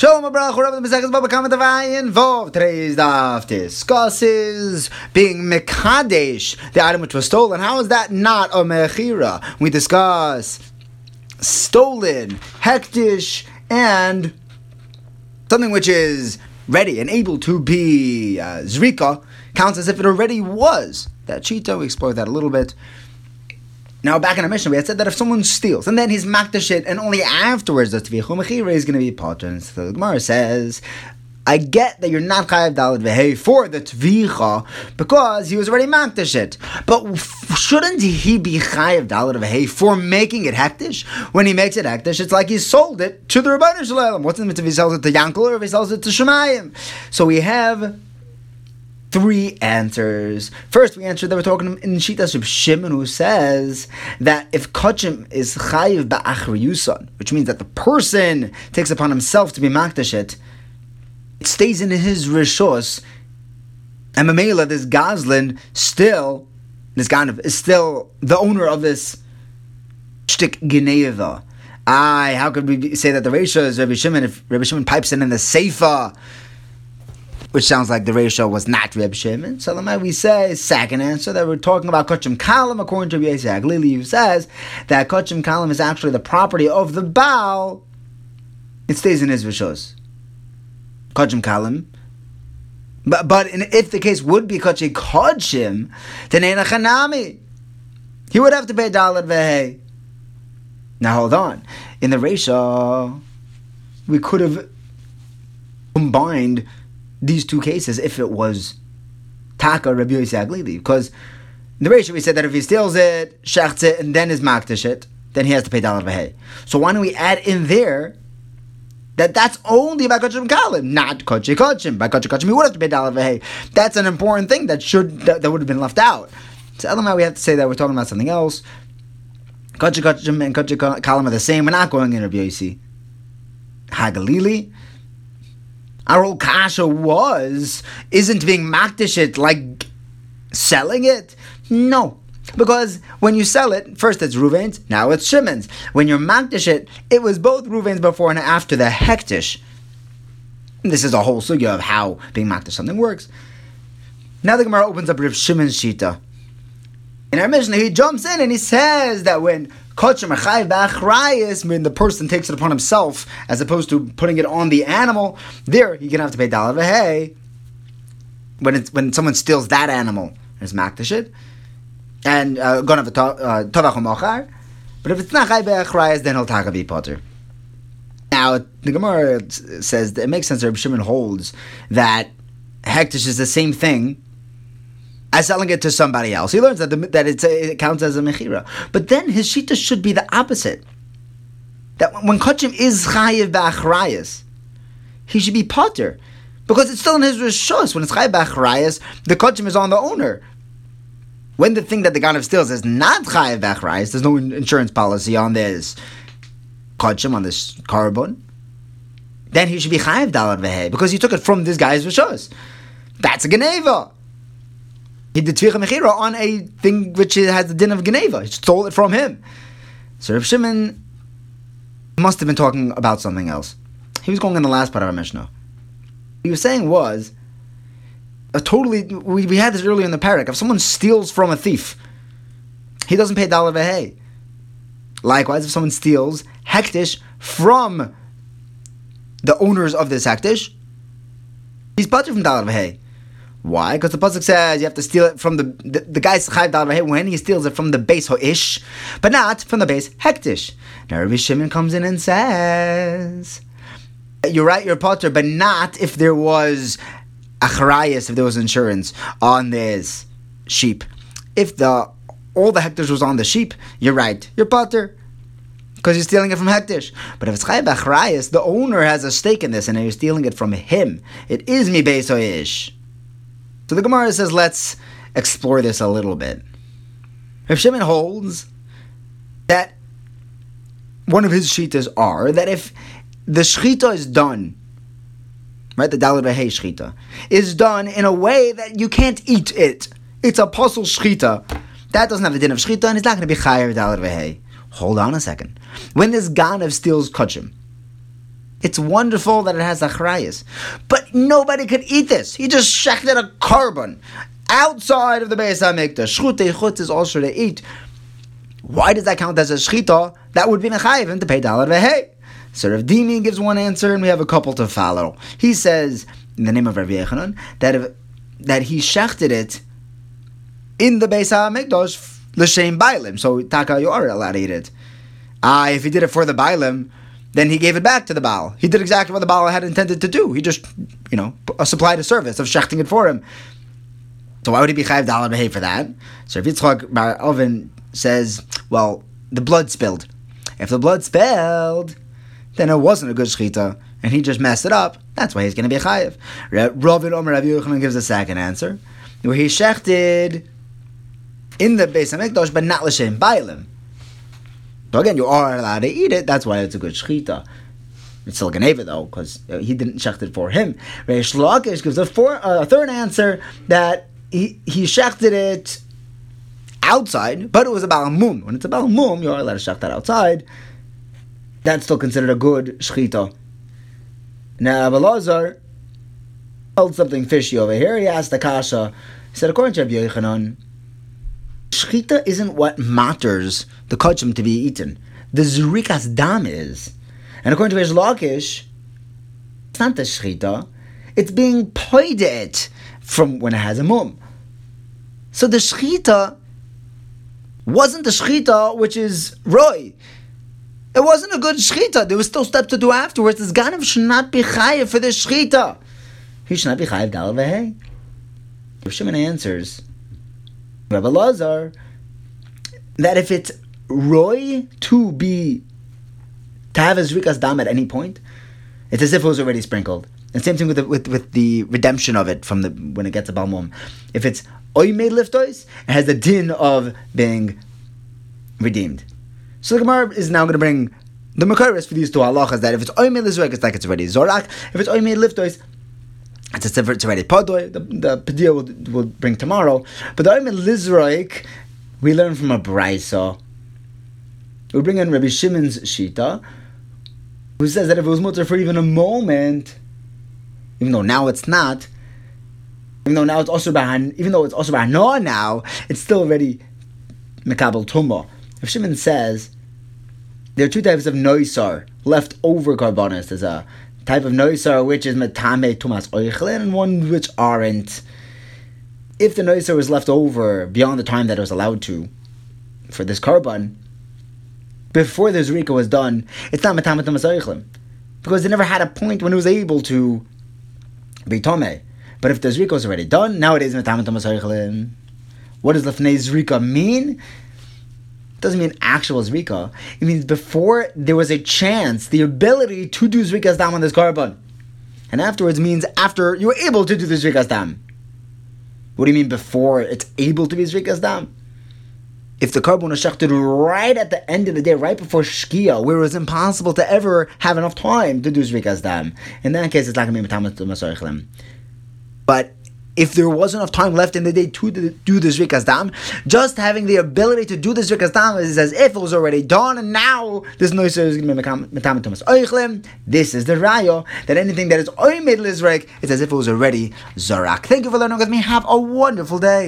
Shalom Abrach, in the Mesechus Baba Kamat involved. Today's daf discusses being Mekadesh, the item which was stolen. How is that not a Mechira? We discuss stolen, hektish, and something which is ready and able to be uh, Zrika counts as if it already was. That Cheetah, we explored that a little bit. Now, back in our mission, we had said that if someone steals and then he's makdash it, and only afterwards the tvichu mechira is going to be potent. So the Gemara says, I get that you're not chayav dalad vehe for the tvicha because he was already makdash it. But shouldn't he be chayav dalad vehe for making it hektish? When he makes it hektish, it's like he sold it to the Ribono Shel Olam. What's the if he sells it to Yankel or if he sells it to Shemayim? So we have three answers. First, we answered that we're talking in Shitas of Shimon, who says that if Kachim is chayiv ba'achriyusan, which means that the person takes upon himself to be makdashit, it stays in his rishos, and Mamela, this gazlan, still, this Ganav, is still the owner of this shtik Geneva. Aye, how could we say that the ratio is Rabbi Shimon if Rabbi Shimon pipes in in the Seifa? Which sounds like the ratio was not Reb Shimon. So the we say second answer that we're talking about Kachim Kalam according to Rabbi Yitzhak Lili, who says that Kachim Kalam is actually the property of the Baal. It stays in his rishos. Kachim Kalam. But but in, if the case would be Kachim Kachim, then Chanami. He would have to pay Dalit Vehe. Now hold on. In the ratio, we could have combined these two cases if it was Taka Rabbi Yosef. Because the ratio we said that if he steals it, shechts it, and then is makdish it, then he has to pay dollar v'hei. So why don't we add in there that that's only by Kachim Kalim, not Kachim. By Kochi Kachim, he would have to pay dollar v'hei. That's an important thing that should that, that would have been left out. So Elamai, we have to say that we're talking about something else. Kachim and Kochi Kalim are the same. We're not going in Rabbi Yosef. Hagalili. Our whole kasha was, isn't being makdish like selling it? No. Because when you sell it, first it's Ruvain's, now it's Shimon's. When you're makdish it, it was both Ruvain's before and after the hektish. This is a whole sugya of how being makdish something works. Now the Gemara opens up Rav Shimon's shita. In our Mishnah, he jumps in and he says that when when the person takes it upon himself, as opposed to putting it on the animal, there you're gonna have to pay Dalad V'hei. When it's when someone steals that animal, it's Makdashit. And uh, gonna have a Tovach Mochar. But if it's not Chai Ba'achrayis, then he'll take a Potter. Now, the Gemara says that it makes sense that Reb Shimon holds that Hektish is the same thing as selling it to somebody else. He learns that the, that a, it counts as a mechira. But then his shita should be the opposite. That when kachim is chayiv ba'achrayas, he should be potter. Because it's still in his rishos. When it's chayiv ba'achrayas, the kachim is on the owner. When the thing that the ganav steals is not chayiv ba'achrayas, there's no insurance policy on this kachim, on this carbon, then he should be chayiv dalad vehe, because he took it from this guy's rishos. That's a geneva. He did Tvicha Mechira on a thing which has the din of Geneva. He stole it from him. So Rav Shimon must have been talking about something else. He was going in the last part of our Mishnah. What he was saying was a totally. We, we had this earlier in the parak. If someone steals from a thief, he doesn't pay dollar vehe. Likewise, if someone steals hektish from the owners of this hektish, he's butter from dollar vehe. Why? Because the pasuk says you have to steal it from the the, the guy's chayv dal when he steals it from the base hoish, but not from the base hektish. Now Rabbi Shimon comes in and says, "You're right, you're potter, but not if there was achrayas, if there was insurance on this sheep. If the all the hektish was on the sheep, you're right, you're potter." Because you're stealing it from Hektish. But if it's Chayv Achrayas, the owner has a stake in this and you're stealing it from him. It is mi Beis Hoish. So the Gemara says, let's explore this a little bit. If Shimon holds that one of his shitas are that if the shchita is done, right, the dalad behe shchita is done in a way that you can't eat it. It's a pasul shchita. That doesn't have the din of shchita, and it's not going to be chayer dalad behe. Hold on a second. When this ganav steals kachim, It's wonderful that it has achrayas. But nobody could eat this. He just shechted a carbon outside of the Beis HaMikdash. Shchute chutz is also to eat. Why does that count as a shchita? That would be nechayivim to pay dollar vehei. So Rav Dimi gives one answer, and we have a couple to follow. He says, in the name of Rav Yochanan, that if, that he shechted it in the Beis HaMikdash l'shem bailim. So taka, you are allowed to eat it. Ah, if he did it for the bailim, then he gave it back to the Baal. He did exactly what the Baal had intended to do. He just, you know, uh, supplied a service of shechting it for him. So why would he be chayiv dalad behay for that? So if Yitzchak Bar Elvin says, well, the blood spilled. If the blood spilled, then it wasn't a good shechita, and he just messed it up. That's why he's going to be chayiv. Ravin Omer Rav Yochanan gives a second answer, where he shechted in the Beis Hamikdash, but not l'shem bailim. So again, you are allowed to eat it. That's why it's a good shechita. It's still ganeva though, because he didn't shecht it for him. Reish Lakish gives a, four, uh, a third answer that he he shechted it outside, but it was a balamum. When it's a balamum, you're allowed to shecht that outside. That's still considered a good shechita. Now, Abelazar held something fishy over here. He asked the kasha. He said, according to Rabbi Yochanan, shechita isn't what matters the kachim to be eaten. The zurikas dam is. And according to Reish Lakish, it's not the shechita. It's being poided from when it has a mum. So the shechita wasn't the shechita which is roy. It wasn't a good shechita. There was still steps to do afterwards. This ganav should not be chayiv for the shechita. He should not be chayiv dal vehei. Rav Shimon answers, Rabbi Lazar, that if it's roy to be to have zrikas dam at any point, it's as if it was already sprinkled. And same thing with the, with, with the redemption of it from the when it gets a balmum. If it's made liftois, it has the din of being redeemed. So the Gemara is now going to bring the Makaris for these two halachas that if it's oy made lizrak, it's like it's already zorak. If it's made liftois, it's a it's already padoy. The, the pedia will, will bring tomorrow. But the oy made lizrak, we learn from a brisa. We bring in Rabbi Shimon's shita, who says that if it was mutter for even a moment, even though now it's not, even though now it's also bahan, even though it's also bahan now, it's still already mekabel tumba. If Shimon says there are two types of noisar left over carbonis, there's a type of noisar which is metame tumas oichlin and one which aren't. If the noisar was left over beyond the time that it was allowed to for this carbon, before the zrika was done, it's not metame tumas oichlin because it never had a point when it was able to be tome. But if the zrika was already done, now it is metame tumas oichlin. What does lefnei zrika mean? Doesn't mean actual Zrika. It means before there was a chance, the ability to do Zrika's Dam on this carbon. And afterwards means after you were able to do the Zrika's Dam. What do you mean before it's able to be Zrika's Dam? If the carbon was shechted right at the end of the day, right before Shkia, where it was impossible to ever have enough time to do Zrika's Dam, in that case it's not going to be Masoichlim. But if there was enough time left in the day to do the Zrikas Dam, just having the ability to do the Zrikas Dam is as if it was already done, and now this noise is going to be Metamet Tumas Oichlim. This is the Rayo, that anything that is Oimid Lizrek is as if it was already Zorak. Thank you for learning with me. Have a wonderful day.